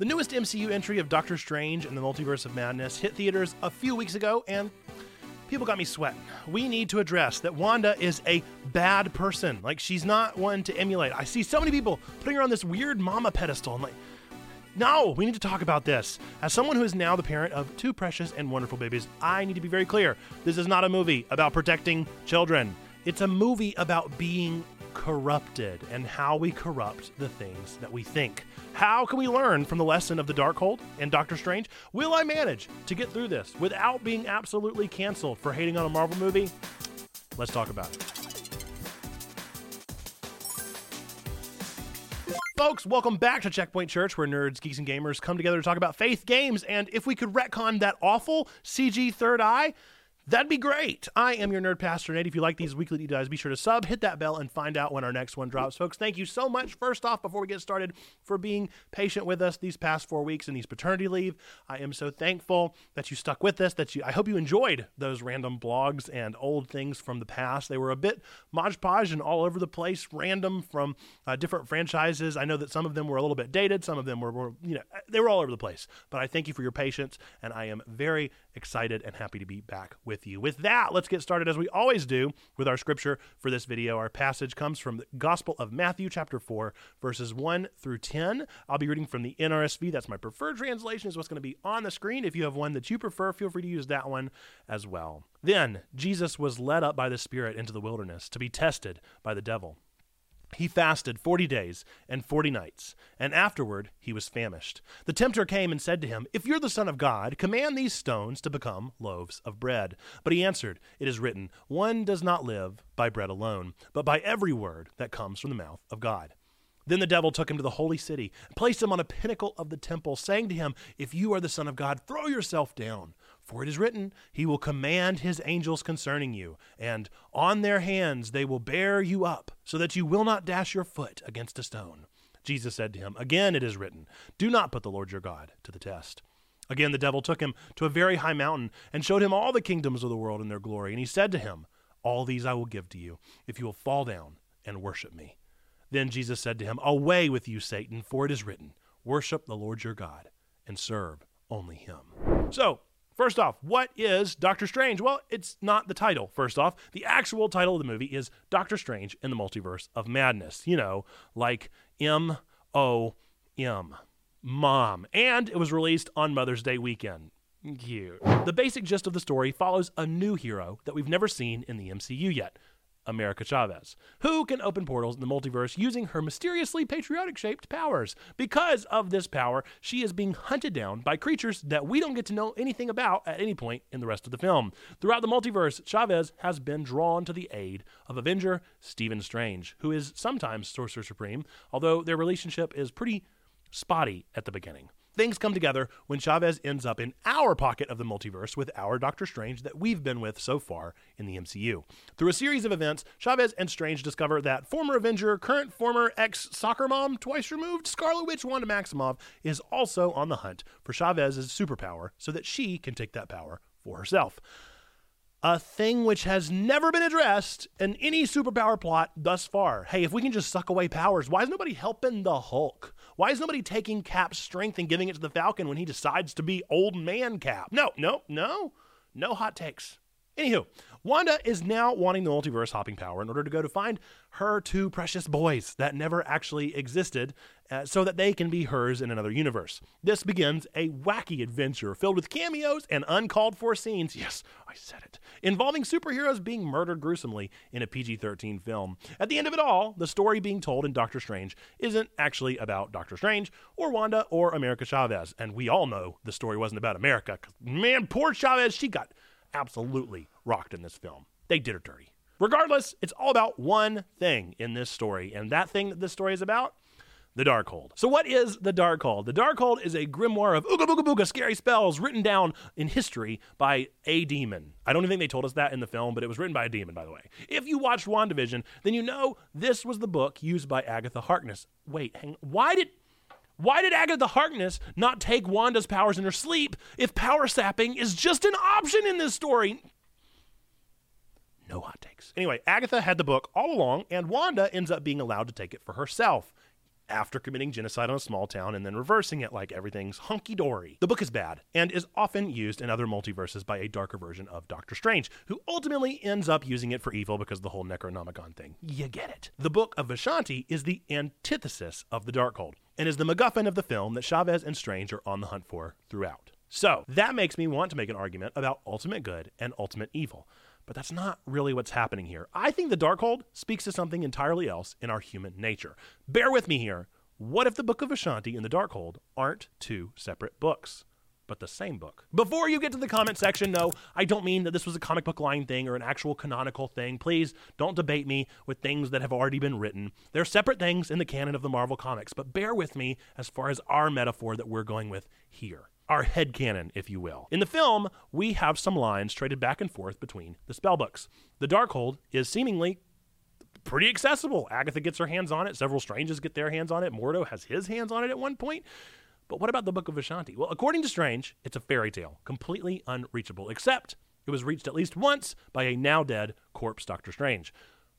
The newest MCU entry of Doctor Strange and the Multiverse of Madness hit theaters a few weeks ago, and people got me sweating. We need to address that Wanda is a bad person. Like, she's not one to emulate. I see so many people putting her on this weird mama pedestal. I'm like, no, we need to talk about this. As someone who is now the parent of two precious and wonderful babies, I need to be very clear. This is not a movie about protecting children. It's a movie about being corrupted and how we corrupt the things that we think. How can we learn from the lesson of the Darkhold and Doctor Strange? Will I manage to get through this without being absolutely canceled for hating on a Marvel movie? Let's talk about it. Folks, welcome back to Checkpoint Church, where nerds, geeks, and gamers come together to talk about faith, games, and if we could retcon that awful CG third eye, That'd be great. I am your nerd pastor, Nate. If you like these weekly deep dives, be sure to sub, hit that bell, and find out when our next one drops. Folks, thank you so much, first off, before we get started, for being patient with us these past four weeks in these paternity leave. I am so thankful that you stuck with us, that you I hope you enjoyed those random blogs and old things from the past. They were a bit modge and all over the place, random from uh, different franchises. I know that some of them were a little bit dated, some of them were, were, you know, they were all over the place. But I thank you for your patience, and I am very excited and happy to be back with you. With that, let's get started as we always do with our scripture for this video. Our passage comes from the Gospel of Matthew, chapter 4, verses 1 through 10. I'll be reading from the NRSV. That's my preferred translation, is what's going to be on the screen. If you have one that you prefer, feel free to use that one as well. Then Jesus was led up by the Spirit into the wilderness to be tested by the devil. He fasted forty days and forty nights, and afterward he was famished. The tempter came and said to him, If you're the Son of God, command these stones to become loaves of bread. But he answered, It is written, One does not live by bread alone, but by every word that comes from the mouth of God. Then the devil took him to the holy city and placed him on a pinnacle of the temple, saying to him, If you are the Son of God, throw yourself down. For it is written, He will command His angels concerning you, and on their hands they will bear you up, so that you will not dash your foot against a stone. Jesus said to him, Again it is written, Do not put the Lord your God to the test. Again the devil took him to a very high mountain, and showed him all the kingdoms of the world and their glory. And he said to him, All these I will give to you, if you will fall down and worship me. Then Jesus said to him, Away with you, Satan, for it is written, Worship the Lord your God, and serve only him. So, First off, what is Doctor Strange? Well, it's not the title, first off. The actual title of the movie is Doctor Strange in the Multiverse of Madness. You know, like M O M. Mom. And it was released on Mother's Day weekend. Cute. The basic gist of the story follows a new hero that we've never seen in the MCU yet. America Chavez, who can open portals in the multiverse using her mysteriously patriotic shaped powers. Because of this power, she is being hunted down by creatures that we don't get to know anything about at any point in the rest of the film. Throughout the multiverse, Chavez has been drawn to the aid of Avenger Stephen Strange, who is sometimes Sorcerer Supreme, although their relationship is pretty spotty at the beginning. Things come together when Chavez ends up in our pocket of the multiverse with our Doctor Strange that we've been with so far in the MCU. Through a series of events, Chavez and Strange discover that former Avenger, current former ex soccer mom, twice removed Scarlet Witch Wanda Maximoff is also on the hunt for Chavez's superpower so that she can take that power for herself a thing which has never been addressed in any superpower plot thus far. Hey, if we can just suck away powers, why is nobody helping the Hulk? Why is nobody taking Cap's strength and giving it to the Falcon when he decides to be old man Cap? No, no, no. No hot takes. Anywho, Wanda is now wanting the multiverse hopping power in order to go to find her two precious boys that never actually existed uh, so that they can be hers in another universe. This begins a wacky adventure filled with cameos and uncalled for scenes. Yes, I said it. Involving superheroes being murdered gruesomely in a PG 13 film. At the end of it all, the story being told in Doctor Strange isn't actually about Doctor Strange or Wanda or America Chavez. And we all know the story wasn't about America. Man, poor Chavez, she got absolutely rocked in this film. They did her dirty. Regardless, it's all about one thing in this story, and that thing that this story is about the Darkhold. So, what is the Darkhold? The Darkhold is a grimoire of ooga booga booga scary spells written down in history by a demon. I don't even think they told us that in the film, but it was written by a demon, by the way. If you watched WandaVision, then you know this was the book used by Agatha Harkness. Wait, hang, why did why did Agatha Harkness not take Wanda's powers in her sleep if power sapping is just an option in this story? No hot takes. Anyway, Agatha had the book all along, and Wanda ends up being allowed to take it for herself. after committing genocide on a small town and then reversing it like everything's hunky dory. The book is bad and is often used in other multiverses by a darker version of Doctor Strange, who ultimately ends up using it for evil because of the whole Necronomicon thing. You get it. The book of Vishanti is the antithesis of the Darkhold and is the MacGuffin of the film that Chavez and Strange are on the hunt for throughout. So, that makes me want to make an argument about ultimate good and ultimate evil. But that's not really what's happening here. I think the Darkhold speaks to something entirely else in our human nature. Bear with me here. What if the Book of Vishanti and the Darkhold aren't two separate books? but the same book. Before you get to the comment section, no, I don't mean that this was a comic book line thing or an actual canonical thing. Please don't debate me with things that have already been written. They're separate things in the canon of the Marvel Comics, but bear with me as far as our metaphor that we're going with here our head canon, if you will. In the film, we have some lines traded back and forth between the spellbooks. The Darkhold is seemingly pretty accessible. Agatha gets her hands on it, several Stranges get their hands on it, Mordo has his hands on it at one point. But what about the Book of Vishanti? Well, according to Strange, it's a fairy tale, completely unreachable, except it was reached at least once by a now dead corpse Doctor Strange.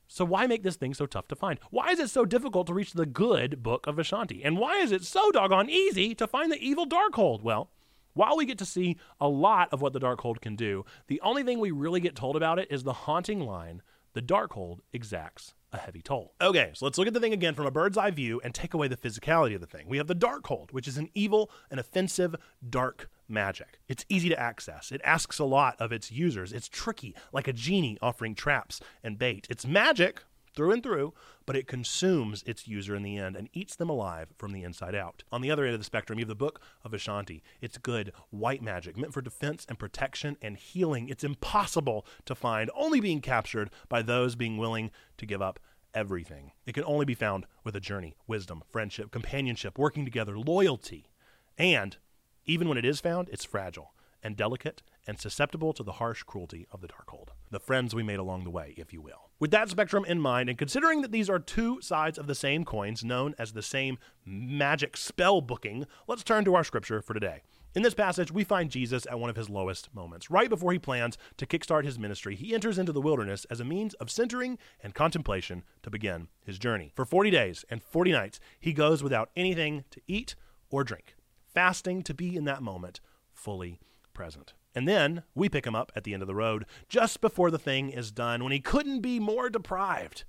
So why make this thing so tough to find? Why is it so difficult to reach the good Book of Vishanti? And why is it so doggone easy to find the evil Darkhold? Well, while we get to see a lot of what the Darkhold can do, the only thing we really get told about it is the haunting line the Darkhold exacts a heavy toll. Okay, so let's look at the thing again from a bird's eye view and take away the physicality of the thing. We have the Darkhold, which is an evil and offensive dark magic. It's easy to access. It asks a lot of its users. It's tricky, like a genie offering traps and bait. It's magic, through and through, but it consumes its user in the end and eats them alive from the inside out. On the other end of the spectrum, you have the Book of Vishanti. It's good, white magic, meant for defense and protection and healing. It's impossible to find, only being captured by those being willing to give up everything. It can only be found with a journey, wisdom, friendship, companionship, working together, loyalty. And even when it is found, it's fragile and delicate and susceptible to the harsh cruelty of the Darkhold. The friends we made along the way, if you will. With that spectrum in mind, and considering that these are two sides of the same coins known as the same magic spell booking, let's turn to our scripture for today. In this passage, we find Jesus at one of his lowest moments. Right before he plans to kickstart his ministry, he enters into the wilderness as a means of centering and contemplation to begin his journey. For 40 days and 40 nights, he goes without anything to eat or drink, fasting to be in that moment fully present. And then we pick him up at the end of the road, just before the thing is done, when he couldn't be more deprived.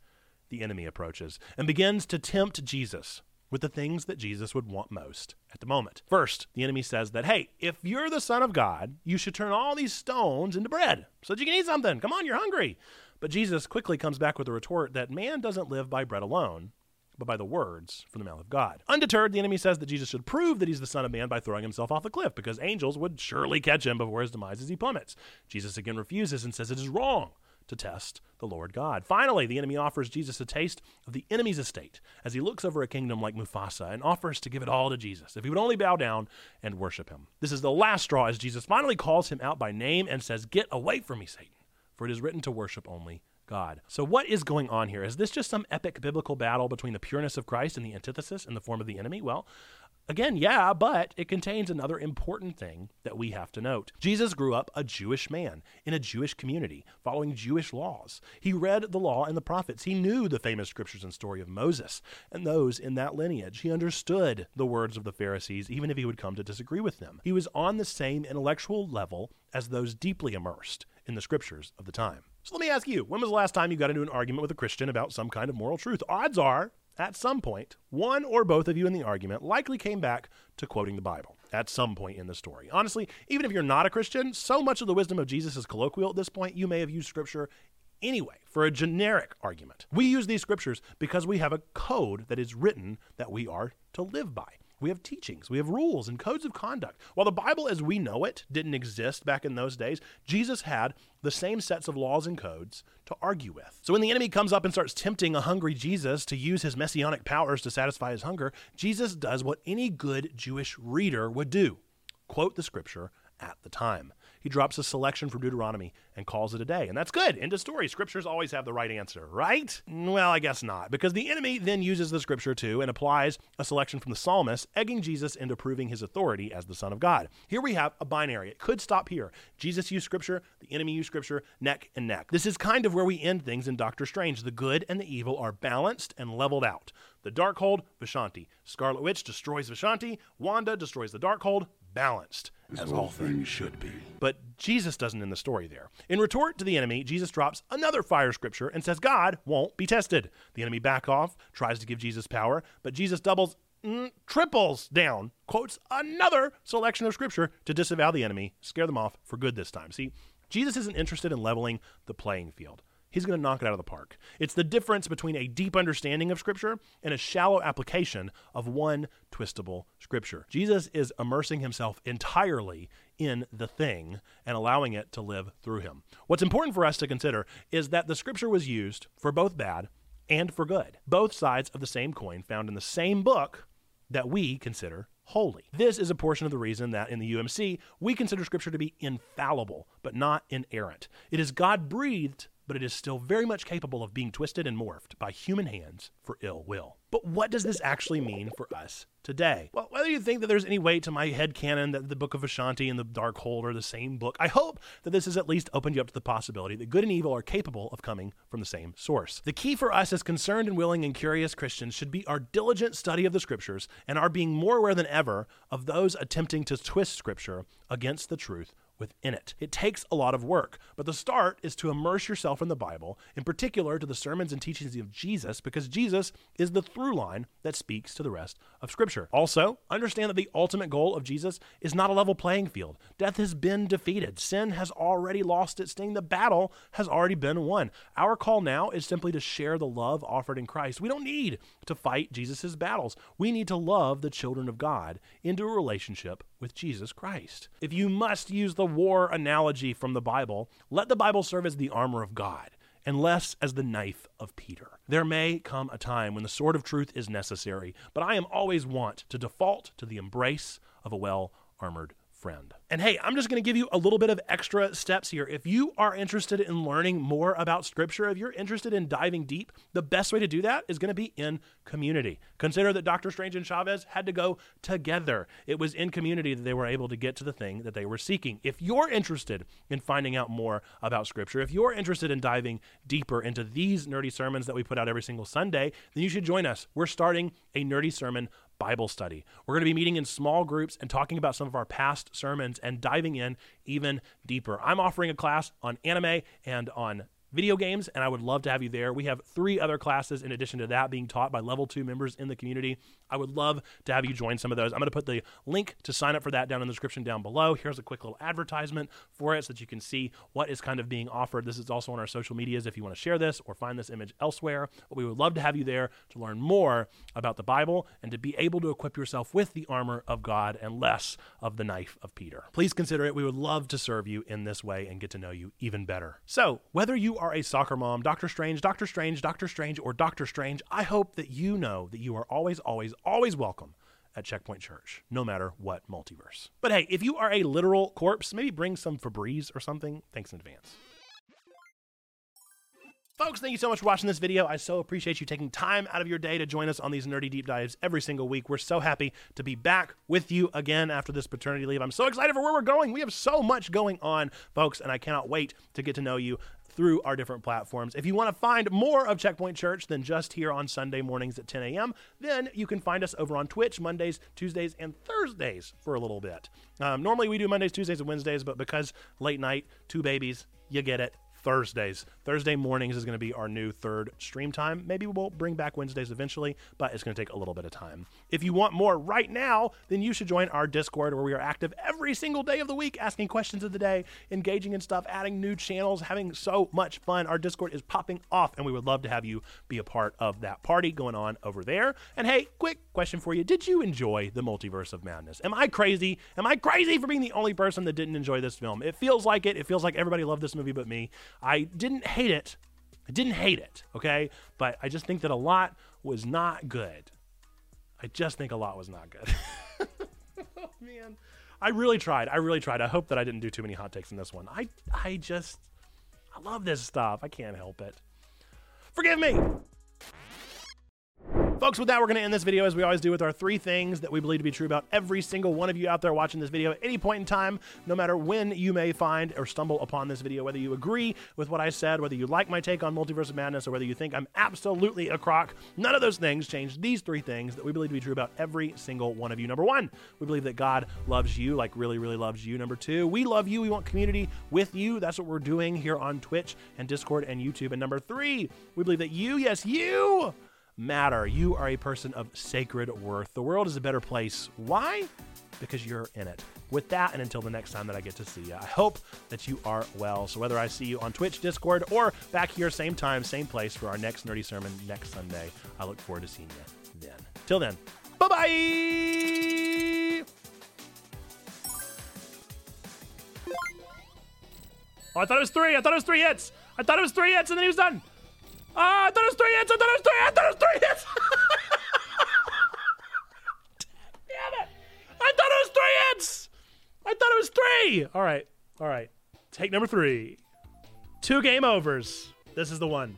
The enemy approaches and begins to tempt Jesus with the things that Jesus would want most at the moment. First, the enemy says that, hey, if you're the Son of God, you should turn all these stones into bread so that you can eat something. Come on, you're hungry. But Jesus quickly comes back with a retort that man doesn't live by bread alone, but by the words from the mouth of God. Undeterred, the enemy says that Jesus should prove that he's the Son of Man by throwing himself off the cliff, because angels would surely catch him before his demise as he plummets. Jesus again refuses and says it is wrong to test the Lord God. Finally, the enemy offers Jesus a taste of the enemy's estate as he looks over a kingdom like Mufasa and offers to give it all to Jesus if he would only bow down and worship him. This is the last straw as Jesus finally calls him out by name and says, Get away from me, Satan, for it is written to worship only God. So, what is going on here? Is this just some epic biblical battle between the pureness of Christ and the antithesis in the form of the enemy? Well, Again, yeah, but it contains another important thing that we have to note. Jesus grew up a Jewish man in a Jewish community, following Jewish laws. He read the law and the prophets. He knew the famous scriptures and story of Moses and those in that lineage. He understood the words of the Pharisees, even if he would come to disagree with them. He was on the same intellectual level as those deeply immersed in the scriptures of the time. So let me ask you, when was the last time you got into an argument with a Christian about some kind of moral truth? Odds are, at some point, one or both of you in the argument likely came back to quoting the Bible at some point in the story. Honestly, even if you're not a Christian, so much of the wisdom of Jesus is colloquial at this point, you may have used scripture anyway for a generic argument. We use these scriptures because we have a code that is written that we are to live by. We have teachings, we have rules and codes of conduct. While the Bible as we know it didn't exist back in those days, Jesus had the same sets of laws and codes to argue with. So when the enemy comes up and starts tempting a hungry Jesus to use his messianic powers to satisfy his hunger, Jesus does what any good Jewish reader would do quote the scripture at the time. He drops a selection from Deuteronomy and calls it a day. And that's good. End of story. Scriptures always have the right answer, right? Well, I guess not, because the enemy then uses the scripture too and applies a selection from the psalmist, egging Jesus into proving his authority as the Son of God. Here we have a binary. It could stop here. Jesus used scripture, the enemy used scripture, neck and neck. This is kind of where we end things in Doctor Strange. The good and the evil are balanced and leveled out. The Darkhold, Vishanti. Scarlet Witch destroys Vishanti. Wanda destroys the Darkhold. Balanced as all things should be. But Jesus doesn't end the story there. In retort to the enemy, Jesus drops another fire scripture and says God won't be tested. The enemy back off, tries to give Jesus power, but Jesus doubles, mm, triples down, quotes another selection of scripture to disavow the enemy, scare them off for good this time. See, Jesus isn't interested in leveling the playing field he's going to knock it out of the park. It's the difference between a deep understanding of Scripture and a shallow application of one twistable Scripture. Jesus is immersing himself entirely in the thing and allowing it to live through him. What's important for us to consider is that the Scripture was used for both bad and for good, both sides of the same coin found in the same book that we consider holy. This is a portion of the reason that in the UMC we consider Scripture to be infallible, but not inerrant. It is God breathed but it is still very much capable of being twisted and morphed by human hands for ill will. But what does this actually mean for us today? Well, whether you think that there's any weight to my head canon that the Book of Vishanti and the Darkhold are the same book, I hope that this has at least opened you up to the possibility that good and evil are capable of coming from the same source. The key for us as concerned and willing and curious Christians should be our diligent study of the scriptures and our being more aware than ever of those attempting to twist scripture against the truth within it. It takes a lot of work, but the start is to immerse yourself in the Bible, in particular to the sermons and teachings of Jesus, because Jesus is the through line that speaks to the rest of Scripture. Also, understand that the ultimate goal of Jesus is not a level playing field. Death has been defeated, sin has already lost its sting, the battle has already been won. Our call now is simply to share the love offered in Christ. We don't need to fight Jesus' battles, we need to love the children of God into a relationship with Jesus Christ. If you must use the war analogy from the Bible, let the Bible serve as the armor of God and less as the knife of Peter. There may come a time when the sword of truth is necessary, but I am always want to default to the embrace of a well armored friend. And hey, I'm just going to give you a little bit of extra steps here. If you are interested in learning more about Scripture, if you're interested in diving deep, the best way to do that is going to be in community. Consider that Doctor Strange and Chavez had to go together. It was in community that they were able to get to the thing that they were seeking. If you're interested in finding out more about Scripture, if you're interested in diving deeper into these nerdy sermons that we put out every single Sunday, then you should join us. We're starting a nerdy sermon Bible study. We're going to be meeting in small groups and talking about some of our past sermons and diving in even deeper. I'm offering a class on anime and on video games, and I would love to have you there. We have three other classes in addition to that being taught by level two members in the community. I would love to have you join some of those. I'm going to put the link to sign up for that down in the description down below. Here's a quick little advertisement for it so that you can see what is kind of being offered. This is also on our social medias if you want to share this or find this image elsewhere. But we would love to have you there to learn more about the Bible and to be able to equip yourself with the armor of God and less of the knife of Peter. Please consider it. We would love to serve you in this way and get to know you even better. So, whether you are a soccer mom, Doctor Strange, Doctor Strange, Doctor Strange, or Doctor Strange, I hope that you know that you are always, always, always welcome at Checkpoint Church, no matter what multiverse. But hey, if you are a literal corpse, maybe bring some Febreze or something. Thanks in advance. Folks, thank you so much for watching this video. I so appreciate you taking time out of your day to join us on these nerdy deep dives every single week. We're so happy to be back with you again after this paternity leave. I'm so excited for where we're going. We have so much going on, folks, and I cannot wait to get to know you through our different platforms. If you want to find more of Checkpoint Church than just here on Sunday mornings at 10 a.m., then you can find us over on Twitch Mondays, Tuesdays, and Thursdays for a little bit. Um, normally we do Mondays, Tuesdays, and Wednesdays, but because late night, two babies, you get it. Thursdays. Thursday mornings is going to be our new third stream time. Maybe we'll bring back Wednesdays eventually, but it's going to take a little bit of time. If you want more right now, then you should join our Discord where we are active every single day of the week, asking questions of the day, engaging in stuff, adding new channels, having so much fun. Our Discord is popping off, and we would love to have you be a part of that party going on over there. And hey, quick question for you Did you enjoy the multiverse of madness? Am I crazy? Am I crazy for being the only person that didn't enjoy this film? It feels like it. It feels like everybody loved this movie but me. I didn't hate it. I didn't hate it, okay? But I just think that a lot was not good. I just think a lot was not good. oh, man. I really tried. I really tried. I hope that I didn't do too many hot takes in this one. I I just I love this stuff. I can't help it. Forgive me. Folks, with that, we're going to end this video as we always do with our three things that we believe to be true about every single one of you out there watching this video at any point in time, no matter when you may find or stumble upon this video, whether you agree with what I said, whether you like my take on Multiverse of Madness, or whether you think I'm absolutely a crock. None of those things change these three things that we believe to be true about every single one of you. Number one, we believe that God loves you, like really, really loves you. Number two, we love you. We want community with you. That's what we're doing here on Twitch and Discord and YouTube. And number three, we believe that you, yes, you, matter. You are a person of sacred worth. The world is a better place. Why? Because you're in it. With that, and until the next time that I get to see you, I hope that you are well. So, whether I see you on Twitch, Discord, or back here, same time, same place for our next nerdy sermon next Sunday, I look forward to seeing you then. Till then, bye bye. Oh, I thought it was three. I thought it was three hits. I thought it was three hits, and then he was done. Ah, I thought it was three hits. I thought it was three. I thought it was three hits. Damn it! I thought it was three hits. I thought it was three. All right, all right. Take number three. Two game overs. This is the one.